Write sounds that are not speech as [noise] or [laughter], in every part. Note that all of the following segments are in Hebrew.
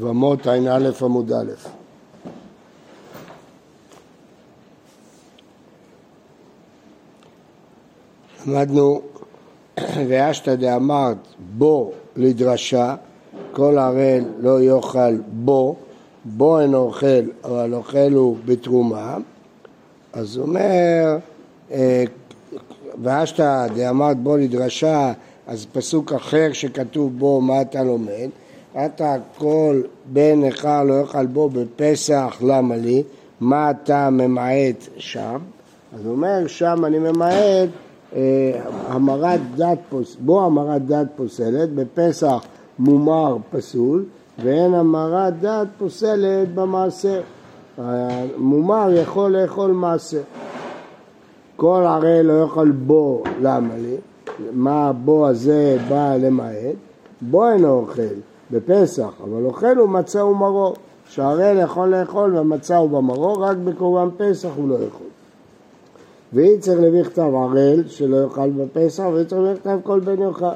יבמות ע"א עמוד א'. למדנו וישתא דאמרת בו לדרשה, כל ערל לא יאכל בו, בו אין אוכל, אבל אוכל הוא בתרומה. אז הוא אומר, אה, ואשתא דאמרת בו לדרשה, אז פסוק אחר שכתוב בו מה אתה לומד? אתה כל בן נכר לא יאכל בו בפסח, למה לי? מה אתה ממעט שם? אז הוא אומר, שם אני ממעט אה, המרת דת פוס... בו המרת דת פוסלת, בפסח מומר פסול, ואין המרת דת פוסלת במעשר. מומר יכול לאכול מעשר. כל ערי לא יכול בו, למה לי? מה הבו הזה בא למעט? בו אינו אוכל בפסח, אבל אוכל הוא מצה ומרור. שהערל יכול לאכול והמצה הוא במרור, רק בקורבן פסח הוא לא יכול. ואי צריך להביא כתב ערל שלא יאכל בפסח, ואי צריך להביא כתב כל בן יאכל.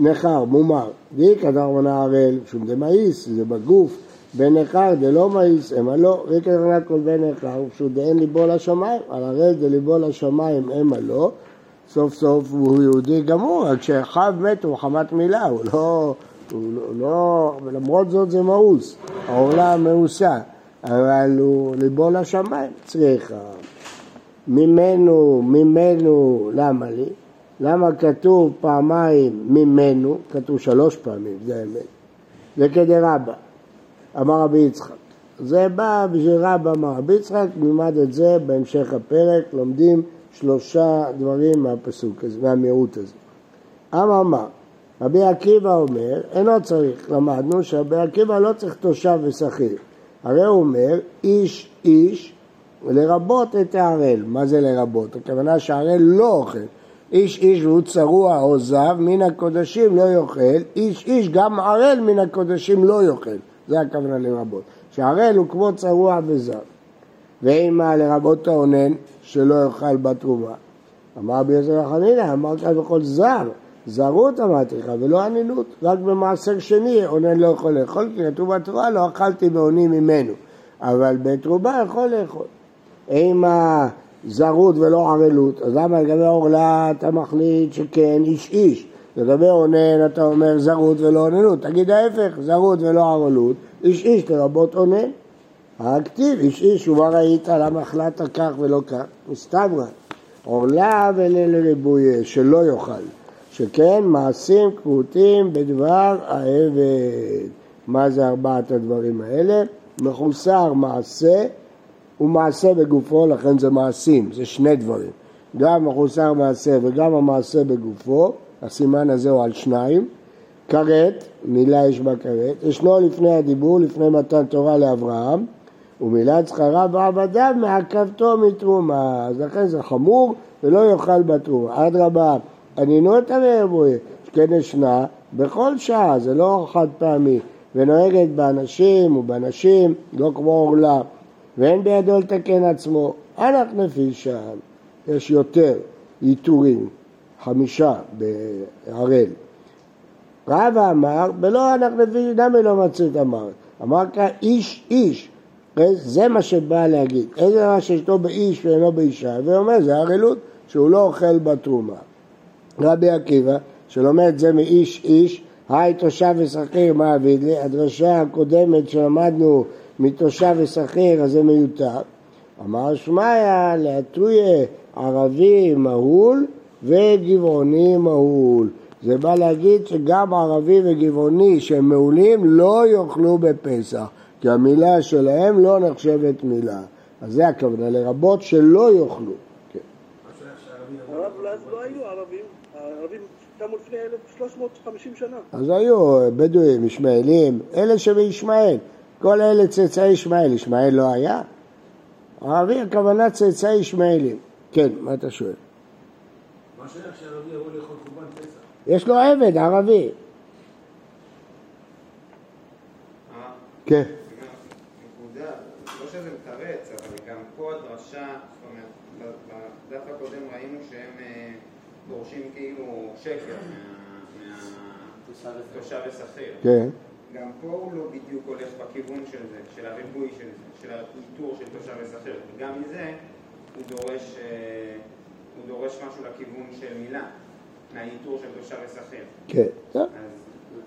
נכר, מומר, ואי כדר מנה ערל, שום דמאיס, זה בגוף, בן נכר דלא מאיס, אמה לא, ואי כדר מנה כל בן נכר, פשוט דאין ליבו לשמיים, על ערל דליבו לשמיים, אמה לא, סוף סוף הוא יהודי גמור, רק שאחיו מתו מחמת מילה, הוא לא, לא, לא, למרות זאת זה מאוס, העורלה מאוסה, אבל הוא ליבו לשמיים, צריכה. ממנו, ממנו, למה לי? למה כתוב פעמיים ממנו, כתוב שלוש פעמים, זה האמת. זה כדי רבא, אמר רבי יצחק. זה בא בשביל רבא אמר רבי יצחק, נלמד את זה בהמשך הפרק, לומדים שלושה דברים מהפסוק הזה, מהמיעוט הזה. אמר אמר, רבי עקיבא אומר, אינו צריך, למדנו שרבי עקיבא לא צריך תושב ושכיר. הרי הוא אומר, איש איש לרבות את הערל. מה זה לרבות? הכוונה שהערל לא אוכל. איש איש והוא צרוע או זב, מן הקודשים לא יאכל, איש איש גם ערל מן הקודשים לא יאכל. זה הכוונה לרבות. שערל הוא כמו צרוע וזב. ואימה לרבות האונן שלא יאכל בתרומה. אמר רבי יוסף חנינא, אמרת בכל זר, זרות אמרתי לך, ולא אנינות, רק במעשר שני אונן לא יכול לאכול, כי כתוב בתורה לא אכלתי באונים ממנו, אבל בתרומה יכול לאכול. עם הזרות ולא ערלות, אז למה לגבי עורלה אתה מחליט שכן איש איש? לגבי אונן אתה אומר זרות ולא אוננות, תגיד ההפך, זרות ולא ערלות, איש איש לרבות אונן. הכתיב, איש איש ומה ראית, למה החלטת כך ולא כך? מסתברא. עורלה ולריבוי שלא יאכל, שכן מעשים כרותים בדבר העבד. מה זה ארבעת הדברים האלה? מחוסר מעשה ומעשה בגופו, לכן זה מעשים, זה שני דברים. גם מחוסר מעשה וגם המעשה בגופו, הסימן הזה הוא על שניים. כרת, מילה יש בה כרת, ישנו לפני הדיבור, לפני מתן תורה לאברהם, ומילת זכרה ועבדיו מעכבתו מתרומה, אז לכן זה חמור ולא יאכל בתרומה. אדרבה, ענינות המרבויה, שכן ישנה בכל שעה, זה לא חד פעמי, ונוהגת באנשים ובנשים, לא כמו עורלה. ואין בידו לתקן עצמו. אנח נפיש שם, יש יותר עיטורים, חמישה בהראל. רבא אמר, בלא אנח נפיש, למה לא מצאת אמר? אמר כאן איש איש, זה מה שבא להגיד, איזה דבר שישנו באיש ואינו באישה, ואומר זה ערלות, שהוא לא אוכל בתרומה. רבי עקיבא, שלומד זה מאיש איש, היי תושב ושכיר מעביד לי, הדרשה הקודמת שלמדנו מתושב ושכיר, אז זה מיותר. אמר שמעיה להטויה ערבי מהול וגבעוני מהול. זה בא להגיד שגם ערבי וגבעוני שהם מעולים לא יאכלו בפסח, כי המילה שלהם לא נחשבת מילה. אז זה הכוונה, לרבות שלא יאכלו. כן. הרב, אז לא היו ערבים, הערבים קמו לפני 1350 שנה. אז היו בדואים, ישמעאלים, אלה שבישמעאל. כל אלה צאצאי ישמעאל, ישמעאל לא היה? ערבי הכוונה צאצאי ישמעאלים. כן, מה אתה שואל? מה שייך שערבי יבוא לאכול קורבן פסח? יש לו עבד ערבי. כן. לא שזה מתרץ, אבל גם פה הדרשה, זאת אומרת, בדף הקודם ראינו שהם אה, דורשים כאילו שקר מהתושב השכיר. כן. גם פה הוא לא בדיוק הולך בכיוון של זה, של הריבוי של זה, של האיתור של תושב ושכיר. וגם מזה הוא דורש, אה, הוא דורש משהו לכיוון של מילה, מהאיתור של תושב ושכיר. כן. אז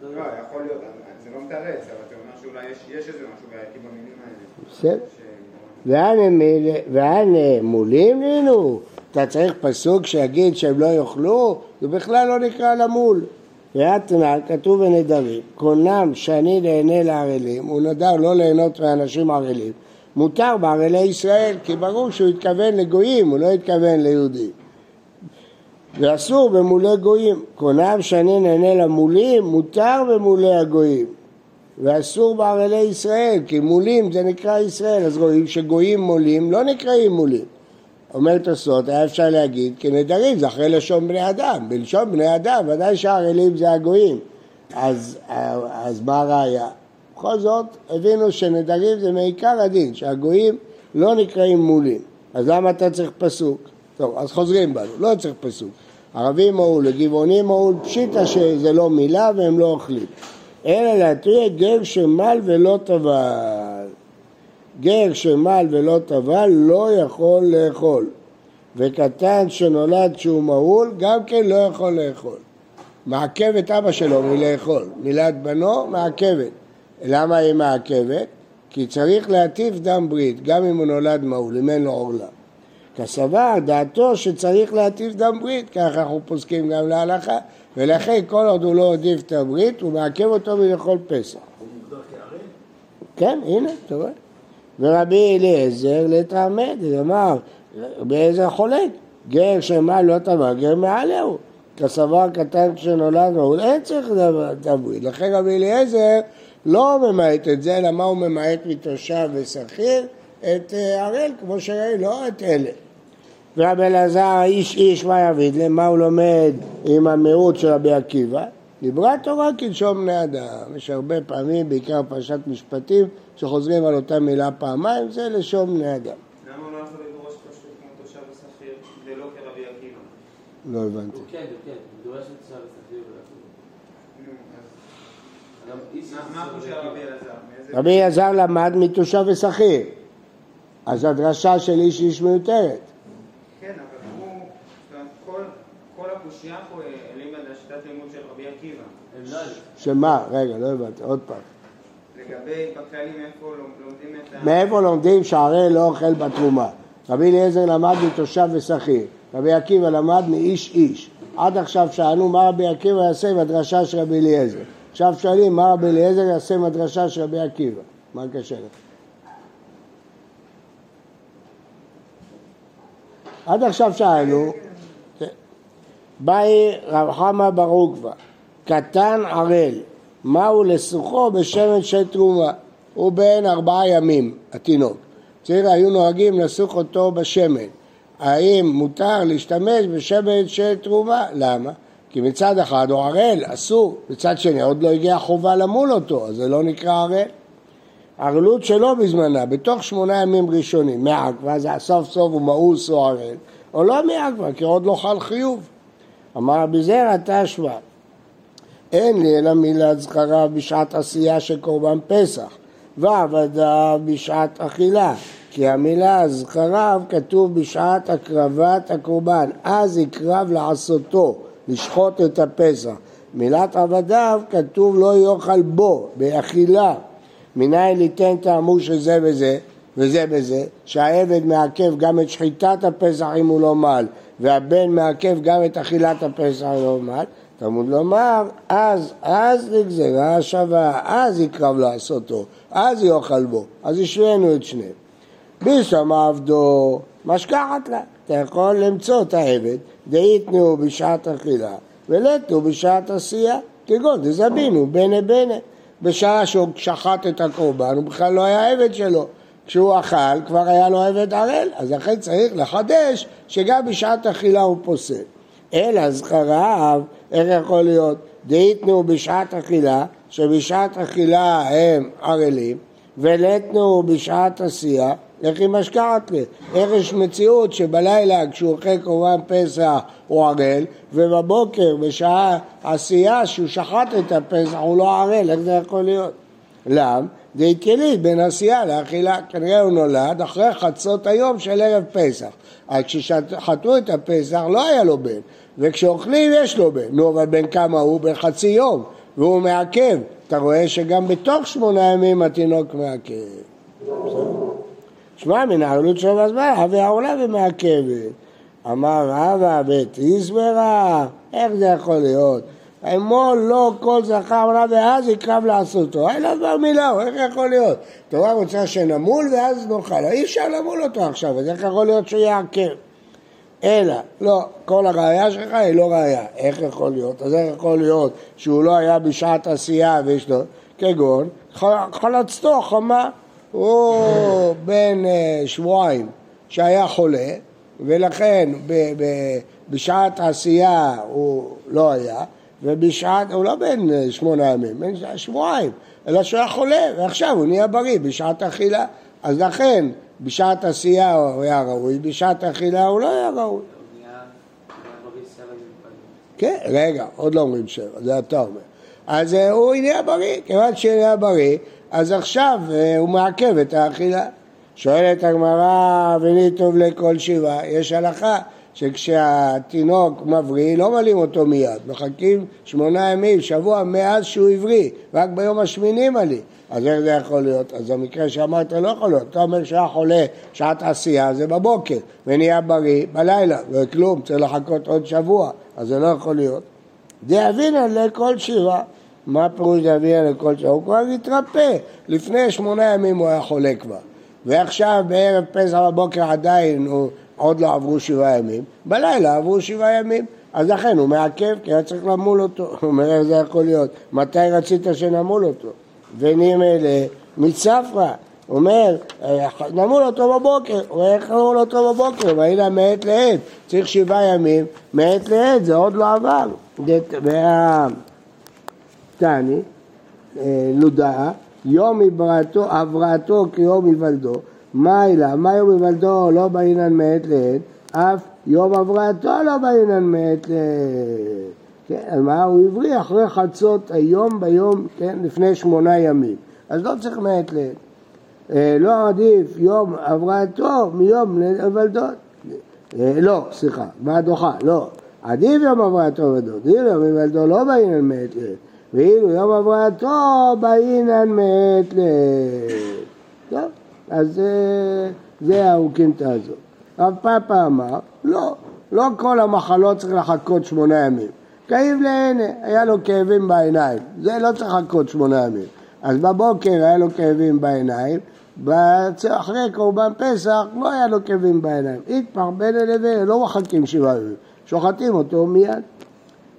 לא, יכול להיות, זה לא מתרץ, אבל אתה אומר שאולי יש, יש איזה משהו בעייתי במילים האלה. בסדר. ואנה מולים נינו, אתה צריך פסוק שיגיד שהם לא יאכלו? זה בכלל לא נקרא למול. ואתנא, כתוב בנדרים, קונם שאני נהנה לערלים, הוא נדר לא ליהנות מאנשים ערלים, מותר בערלי ישראל, כי ברור שהוא התכוון לגויים, הוא לא התכוון ליהודים. ואסור במולי גויים, קונם שאני נהנה למולים, מותר במולי הגויים. ואסור בערלי ישראל, כי מולים זה נקרא ישראל, אז רואים שגויים מולים לא נקראים מולים. אומר תוספות, היה אפשר להגיד, כי נדרים זה אחרי לשון בני אדם, בלשון בני אדם ודאי שהערלים זה הגויים, אז, אז מה הראיה? בכל זאת הבינו שנדרים זה מעיקר הדין, שהגויים לא נקראים מולים, אז למה אתה צריך פסוק? טוב, אז חוזרים בנו, לא צריך פסוק. ערבים מעול וגבעונים מעול, פשיטא שזה לא מילה והם לא אוכלים. אלא להתריע גר שמל ולא טבל. גר שמל ולא טבל לא יכול לאכול. וקטן שנולד כשהוא מהול גם כן לא יכול לאכול. מעכב את אבא שלו מלאכול. מילת בנו מעכבת. למה היא מעכבת? כי צריך להטיף דם ברית, גם אם הוא נולד מהול, אם אין לו עורלה. כסבר דעתו שצריך להטיף דם ברית, ככה אנחנו פוסקים גם להלכה, ולכן כל עוד הוא לא הודיף את הברית, הוא מעכב אותו מלאכול פסח. כן, הנה, אתה רואה. ורבי אליעזר לתעמד, הוא אמר, באיזה חולק? גר שמה לא טבע, גר מעלהו. כסבר קטן כשנולד מהול, אין צריך ברית. לכן רבי אליעזר לא ממעט את זה, אלא מה הוא ממעט מתושב ושכיר? את אה, הראל, כמו שראינו, לא את אלה. ורבי אלעזר, איש איש מה יביד למה הוא לומד עם המיעוט של רבי עקיבא? דיברה תורה כלשון בני אדם. יש הרבה פעמים, בעיקר פרשת משפטים, שחוזרים על אותה מילה פעמיים, זה לשון בני אדם. למה הוא לא יכול לדרוש פשוט כמו תושב ושכיר, ולא כרבי עקיבא? לא הבנתי. הוא כן, הוא כן, הוא דורש את עכשיו ושכיר. רבי אלעזר? למד מתושב ושכיר. אז הדרשה של איש איש מיותרת. כן, אבל הוא, כל- כל הקושייה פה העלימה לשיטת לימוד של רבי עקיבא. לא. שמה? רגע, לא הבנתי, עוד פעם. לגבי, בכללים, איפה לומדים את ה... מאיפה לומדים שהרי לא אוכל בתרומה? רבי אליעזר למד מתושב ושכיר, רבי עקיבא למד מאיש איש. עד עכשיו שאלנו מה רבי עקיבא יעשה עם הדרשה של רבי אליעזר. עכשיו שואלים מה רבי אליעזר יעשה עם הדרשה של רבי עקיבא. מה קשה לך? עד עכשיו שאלנו, באי רב חמא בר עוקבא, קטן ערל, מהו לסוחו בשמן של תרומה? הוא בן ארבעה ימים, התינוק. צריך, היו נוהגים לסוך אותו בשמן. האם מותר להשתמש בשמן של תרומה? למה? כי מצד אחד הוא ערל, אסור, מצד שני עוד לא הגיעה חובה למול אותו, אז זה לא נקרא ערל. ערלות שלא בזמנה, בתוך שמונה ימים ראשונים, מעכבה, זה סוף סוף הוא מאוס או ערל, או לא מעכבה, כי עוד לא חל חיוב. אמר רבי זרע תשמע, אין לי אלא מילת זכרה בשעת עשייה של קורבן פסח, ועבדיו בשעת אכילה, כי המילה זכריו כתוב בשעת הקרבת הקורבן, אז יקרב לעשותו, לשחוט את הפסח. מילת עבדיו כתוב לא יאכל בו, באכילה. מניין ליתן טעמו של זה וזה, וזה בזה, שהעבד מעכב גם את שחיטת הפסח אם הוא לא מעל, והבן מעכב גם את אכילת הפסח אם הוא לא מעל, תלמוד לומר, אז, אז לגזרה שווה, אז יקרב לעשותו, אז יאכל בו, אז השווינו את שניהם. בישמע עבדו, משכחת לה, אתה יכול למצוא את העבד, דאיתנו בשעת אכילה, ולתנו בשעת עשייה, כגון דזבינו בנה בנה. בשעה שהוא שחט את הקורבן, הוא בכלל לא היה עבד שלו. כשהוא אכל, כבר היה לו עבד ערל, אז לכן צריך לחדש שגם בשעת אכילה הוא פוסל. אלא זכריו, איך יכול להיות? דהיתנו בשעת אכילה, שבשעת אכילה הם ערלים, ולתנו בשעת עשייה, איך היא משקעת לי? איך יש מציאות שבלילה כשהוא אוכל קורבן פסח הוא ערל, ובבוקר בשעה עשייה שהוא שחט את הפסח הוא לא ערל, איך זה יכול להיות? למה? זה התייליד בין עשייה לאכילה, כנראה הוא נולד אחרי חצות היום של ערב פסח. אז כששחטו את הפסח לא היה לו בן, וכשאוכלים יש לו בן. נו, אבל בן כמה הוא? בן חצי יום, והוא מעכב. אתה רואה שגם בתוך שמונה ימים התינוק מעכב. שמע מן העלות של הזמן, והעולה ומעכבת. אמר רבא בית איסברה, איך זה יכול להיות? אמור לא כל זכר עונה ואז יקרב לעשותו. אין לו דבר מילה, איך יכול להיות? תורה רוצה שנמול ואז נאכל. אי אפשר למול אותו עכשיו, אז איך יכול להיות שהוא יעקר? אלא, לא, כל הראייה שלך היא לא ראייה. איך יכול להיות? אז איך יכול להיות שהוא לא היה בשעת עשייה ויש לו, כגון חלצתו חמה, הוא בן אה, שבועיים שהיה חולה, ולכן בשעת עשייה הוא לא היה, ובשעת, הוא לא בן אה, שמונה ימים, בן שבועיים, אלא שהוא היה חולה, ועכשיו הוא נהיה בריא בשעת אכילה. אז לכן, בשעת עשייה הוא היה ראוי, בשעת אכילה הוא לא היה ראוי. כן, רגע, עוד לא אומרים שבע, זה אתה אומר. אז אה, הוא נהיה בריא, כיוון שהוא נהיה בריא, אז עכשיו אה, הוא מעכב את האכילה. שואלת הגמרא, ולי טוב לכל שבעה, יש הלכה שכשהתינוק מבריא לא מלאים אותו מיד, מחכים שמונה ימים, שבוע מאז שהוא הבריא, רק ביום השמיני מלאים. אז איך זה יכול להיות? אז המקרה שאמרת לא יכול להיות. אתה אומר שהיה חולה שעת עשייה זה בבוקר, ונהיה בריא בלילה, וכלום, צריך לחכות עוד שבוע, אז זה לא יכול להיות. דאבינן לכל שירה. מה פירוש דאבינן לכל שירה? הוא כבר התרפא. לפני שמונה ימים הוא היה חולה כבר. ועכשיו בערב פסח בבוקר עדיין הוא עוד לא עברו שבעה ימים, בלילה עברו שבעה ימים. אז לכן הוא מעכב, כי היה צריך למול אותו. [laughs] הוא אומר, איך זה יכול להיות? מתי רצית שנמול אותו? ונימלה מצפרא. הוא אומר, נמול אותו בבוקר, ואיך נמול אותו בבוקר? והנה מעת לעת, צריך שבעה ימים, מעת לעת, זה עוד לא עבר. והתני, אה, לודאה, יום הבראתו כיום היוולדו, מה אילה, מה יום היוולדו לא באינן מעת לעת, אף יום הבראתו לא באינן מעת לעת. כן, מה, הוא הבריא אחרי חצות היום ביום, כן, לפני שמונה ימים. אז לא צריך מעת לעת. אה, לא עדיף יום הבראתו מיום היוולדות. אה, לא, סליחה, מה דוחה? לא. עדיף יום הבראתו היוולדות. אילו יום היוולדו לא באינן מעת לעת. ואילו יום הבראתו באינן מעת לעת. אז אה, זה האוקימתא הזאת. רב פאפה אמר, לא, לא כל המחלות צריך לחכות שמונה ימים. כאיב לעיני, היה לו כאבים בעיניים, זה לא צריך לחכות שמונה ימים. אז בבוקר היה לו כאבים בעיניים, אחרי קורבן פסח לא היה לו כאבים בעיניים. איתפח בין לבין, לא מחכים שבעה ימים, שוחטים אותו מיד.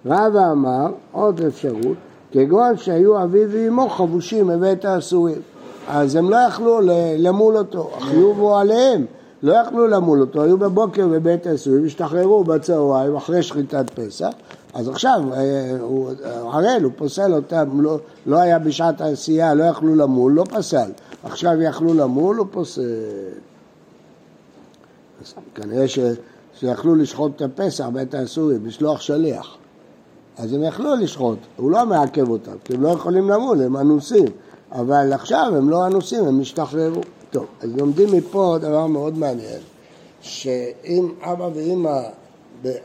רבא אמר, עוד אפשרות, כגון שהיו אביו ואמו חבושים בבית האסורים. אז הם לא יכלו למול אותו, החיוב הוא עליהם, לא יכלו למול אותו, היו בבוקר בבית העשויים, השתחררו בצהריים אחרי שחיטת פסח, אז עכשיו אה, הוא ערל, הוא פוסל אותם, לא, לא היה בשעת העשייה, לא יכלו למול, לא פסל, עכשיו יכלו למול, הוא פוסל. אז כנראה ש, שיכלו לשחוט את הפסח בית האסורים, לשלוח שליח. אז הם יכלו לשחוט, הוא לא מעכב אותם, כי הם לא יכולים למול, הם אנוסים. אבל עכשיו הם לא אנוסים, הם השתחררו. טוב, אז לומדים מפה דבר מאוד מעניין, שאם אבא ואימא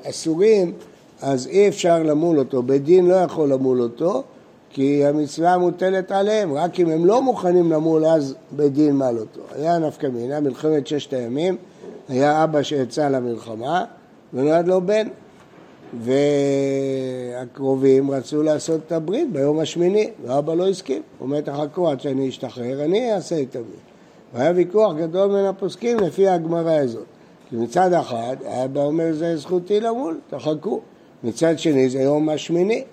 אסורים, אז אי אפשר למול אותו, בית דין לא יכול למול אותו, כי המצווה מוטלת עליהם, רק אם הם לא מוכנים למול אז בית דין מל אותו. היה נפקא מינה, מלחמת ששת הימים, היה אבא שיצא למלחמה ונולד לו בן, והקרובים רצו לעשות את הברית ביום השמיני, ואבא לא הסכים. הוא אומר, תחכו עד שאני אשתחרר, אני אעשה את הברית. והיה ויכוח גדול בין הפוסקים לפי הגמרא הזאת. כי מצד אחד, אבא אומר, זה זכותי למול, תחכו. מצד שני, זה יום השמיני.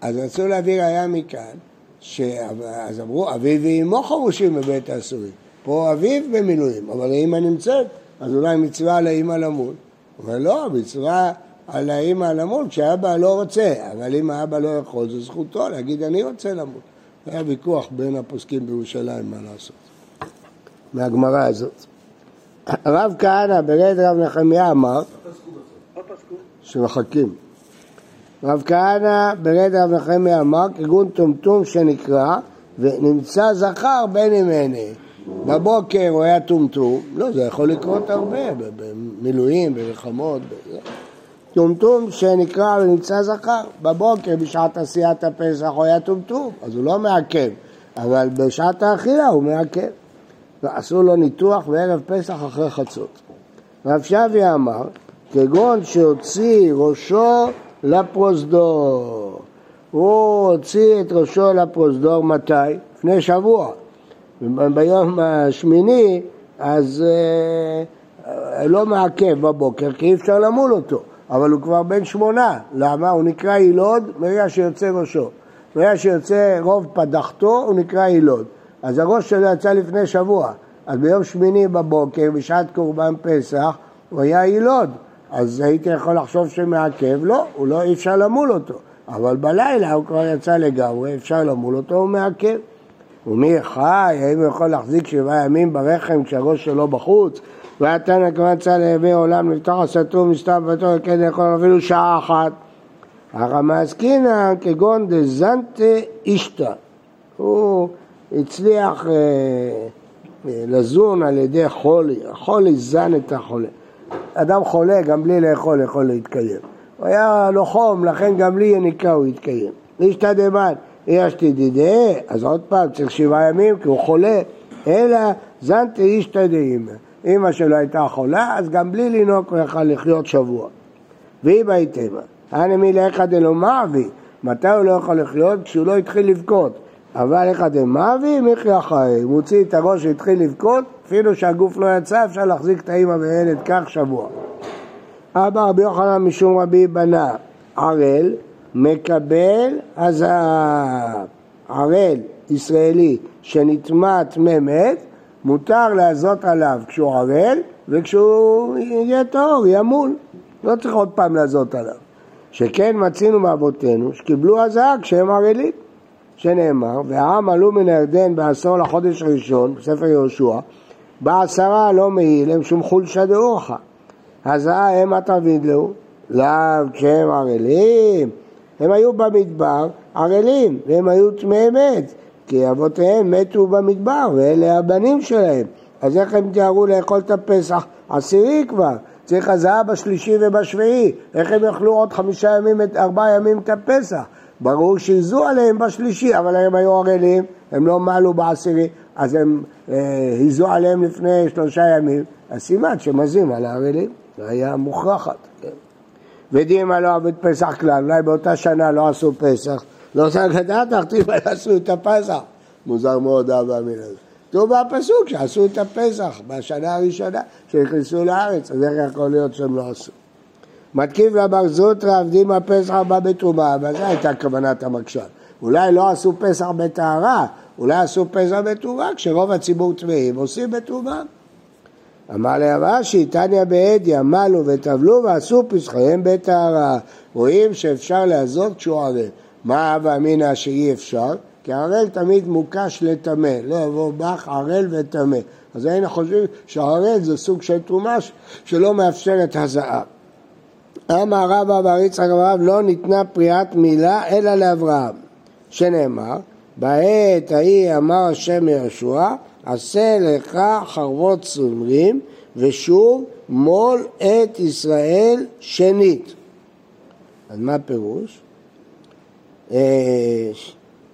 אז רצו להביא ראיה מכאן, ש... אז אמרו, אביו ואימו חמושים בבית האסורים. פה אביו במילואים, אבל האמא נמצאת, אז אולי מצווה לאמא למול. הוא אומר, לא, מצווה... על האמא למות כשאבא לא רוצה, אבל אם האבא לא יכול, זו זכותו להגיד אני רוצה למות. היה ויכוח בין הפוסקים בירושלים מה לעשות, מהגמרא הזאת. רב כהנא ברד רב נחמיה אמר? שמחכים. רב כהנא ברד רב נחמיה אמר, כגון טומטום שנקרא, ונמצא זכר בין אם הנה. בבוקר הוא היה טומטום, לא, זה יכול לקרות הרבה, במילואים, במלחמות. טומטום שנקרא ונמצא זכר, בבוקר בשעת עשיית הפסח הוא היה טומטום, אז הוא לא מעכב, אבל בשעת האכילה הוא מעכב. ועשו לו ניתוח בערב פסח אחרי חצות. רב שבי אמר, כגון שהוציא ראשו לפרוזדור. הוא הוציא את ראשו לפרוזדור מתי? לפני שבוע. ביום השמיני, אז אה, לא מעכב בבוקר, כי אי אפשר למול אותו. אבל הוא כבר בן שמונה. למה? הוא נקרא יילוד מרגע שיוצא ראשו. ברגע שיוצא רוב פדחתו, הוא נקרא יילוד. אז הראש שלו יצא לפני שבוע. אז ביום שמיני בבוקר, בשעת קורבן פסח, הוא היה יילוד. אז הייתי יכול לחשוב שמעכב, לא, הוא לא, אי אפשר למול אותו. אבל בלילה הוא כבר יצא לגמרי, אפשר למול אותו, הוא מעכב. ומי חי, האם הוא יכול להחזיק שבעה ימים ברחם כשהראש שלו בחוץ? והתנא כמובן צא להווי עולם לפתוח הסתום מסתר בתור כן יכול אפילו שעה אחת. הרמז קינא כגון דזנטה אישתא. הוא הצליח אה, אה, לזון על ידי חולי, החולי זן את החולה. אדם חולה גם בלי לאכול יכול להתקיים. הוא היה לו חום, לכן גם בלי יניקה הוא התקיים. אישתא דמן, יש תדידי, אז עוד פעם צריך שבעה ימים כי הוא חולה, אלא זנטה אישתא דאימא. אמא שלו הייתה חולה, אז גם בלי לנהוג הוא יכל לחיות שבוע. והיא בהתאמה. אנא מילאיך דלא אבי, מתי הוא לא יכול לחיות? כשהוא לא התחיל לבכות. אבל אתם מאבי, מיכי חי. הוא מוציא את הראש והתחיל לבכות, אפילו שהגוף לא יצא, אפשר להחזיק את האמא וילד כך שבוע. אבא רבי יוחנן משום רבי בנה, ערל, מקבל הזהב. ערל ישראלי שנטמע טמא מת, מותר להזות עליו כשהוא ערל וכשהוא יהיה טהור, ימול. לא צריך עוד פעם להזות עליו. שכן מצינו מאבותינו שקיבלו הזעה כשהם ערלים, שנאמר, והעם עלו מן הירדן בעשור לחודש הראשון, בספר יהושע, בעשרה לא מעיל הם שום חולשה דאורחה. הזעה הם התרביד לו, לאו כשהם ערלים. הם היו במדבר ערלים, והם היו טמאי מת, כי אבותיהם מתו במדבר, ואלה הבנים שלהם. אז איך הם תיארו לאכול את הפסח? עשירי כבר, צריך הזעה בשלישי ובשביעי, איך הם יאכלו עוד חמישה ימים, ארבעה ימים את הפסח? ברור שהזו עליהם בשלישי, אבל הם היו ערלים, הם לא מעלו בעשירי, אז הם אה, הזו עליהם לפני שלושה ימים, אז סימן שמזים על הערלים, זה היה מוכרחת. כן. ודימה לא עבד פסח כלל, אולי באותה שנה לא עשו פסח, לא צריך לדעת, תכתיב עשו את הפסח. מוזר מאוד אבא המילה הזאת. כתוב בפסוק שעשו את הפסח בשנה הראשונה שנכנסו לארץ, אז איך יכול להיות שהם לא עשו? מתקיף לבר זוטרא עבדים הפסח הבא בתרומה, אבל זו הייתה כוונת המקשן. אולי לא עשו פסח בטהרה, אולי עשו פסח בתרומה, כשרוב הציבור טמאים עושים בתרומה. אמר לרש"י, תניא בעדיא, מלו וטבלו ועשו פסחיהם בטהרה. רואים שאפשר לעזור כשהוא ערל. מה אבא אמינא שאי אפשר? כי ערל תמיד מוקש לטמא, לא יבוא בך ערל וטמא. אז היינו חושבים שערל זה סוג של תרומה שלא מאפשרת הזעה. אמר רבא בר יצחק רב לא ניתנה פריאת מילה אלא לאברהם, שנאמר, בעת ההיא אמר השם יהושע, עשה לך חרבות צומרים ושוב מול את ישראל שנית. אז מה הפירוש?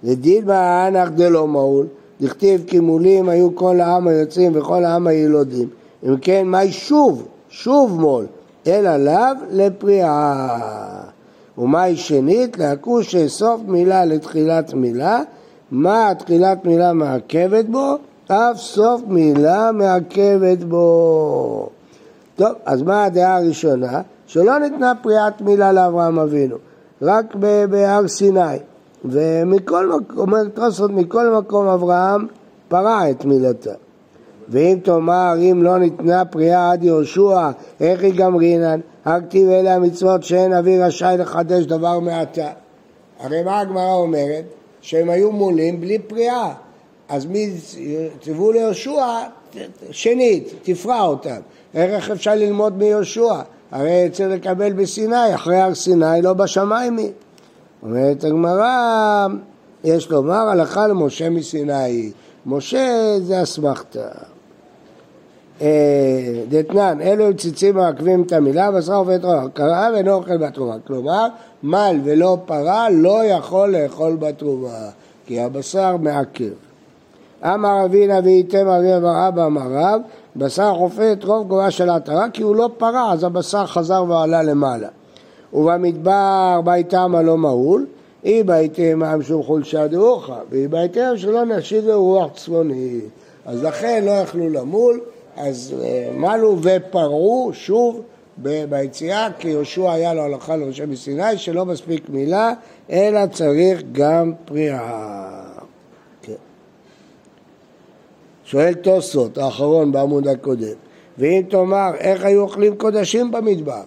לדילמה אנח דלא מעול, דכתיב כי מולים היו כל העם היוצאים וכל העם הילודים. אם כן, מהי שוב? שוב מול. אלא לאו לפריעה. ומהי שנית? להכוש שאסוף מילה לתחילת מילה. מה תחילת מילה מעכבת בו? אף סוף מילה מעכבת בו. טוב, אז מה הדעה הראשונה? שלא ניתנה פריאת מילה לאברהם אבינו, רק בהר סיני. ומכל מקום, אומר תוספות, מכל מקום אברהם פרע את מילתה. ואם תאמר אם לא ניתנה פריאה עד יהושע, איך היא גמרינן? הכתיב אלה המצוות שאין אבי רשאי לחדש דבר מעתה. הרי מה הגמרא אומרת? שהם היו מולים בלי פריאה. אז מי ציוו ליהושע, שנית, תפרע אותם. איך אפשר ללמוד מיהושע? הרי צריך לקבל בסיני, אחרי הר סיני לא בשמיים היא. אומרת הגמרא, יש לומר הלכה למשה מסיני. משה זה אסמכתה. אה, דתנן, אלו ציצים מעכבים את המילה, בשר עובד תרומה, קראה ואינו אוכל בתרומה. כלומר, מל ולא פרה לא יכול לאכול בתרומה, כי הבשר מעכב. אמר אבינה וייתם אבי אמר אבא אמר רב, בשר חופה את רוב גובה של העטרה, כי הוא לא פרה, אז הבשר חזר ועלה למעלה. ובמדבר ביתמה לא מהול, אי ביתמה משום חולשה דרוחה, ואי ביתמה שלא נשיב לו רוח צפוני. אז לכן לא יכלו למול, אז אה, מלו ופרעו שוב ביציאה, כי יהושע היה לו הלכה לראשי מסיני, שלא מספיק מילה, אלא צריך גם פריעה. כן. שואל תוספות, האחרון בעמוד הקודם, ואם תאמר, איך היו אוכלים קודשים במדבר?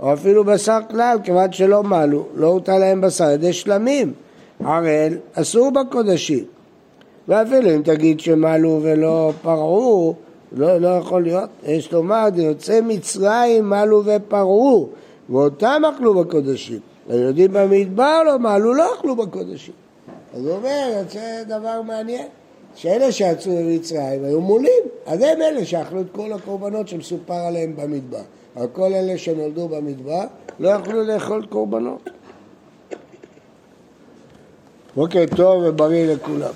או אפילו בשר כלל, כיוון שלא מלו, לא הוטל להם בשר ידי שלמים. ערל אסור בקודשים. ואפילו אם תגיד שמלו ולא פרעו, לא, לא יכול להיות. יש לומר, יוצא מצרים מלו ופרעו, ואותם אכלו בקודשים. היהודים במדבר לא מלו, לא אכלו בקודשים. אז הוא אומר, יוצא דבר מעניין, שאלה שיצאו ממצרים היו מולים, אז הם אלה שאכלו את כל הקורבנות שמסופר עליהם במדבר. אבל כל אלה שנולדו במדבר לא יכלו לאכול קורבנות. בוקר טוב ובריא לכולם.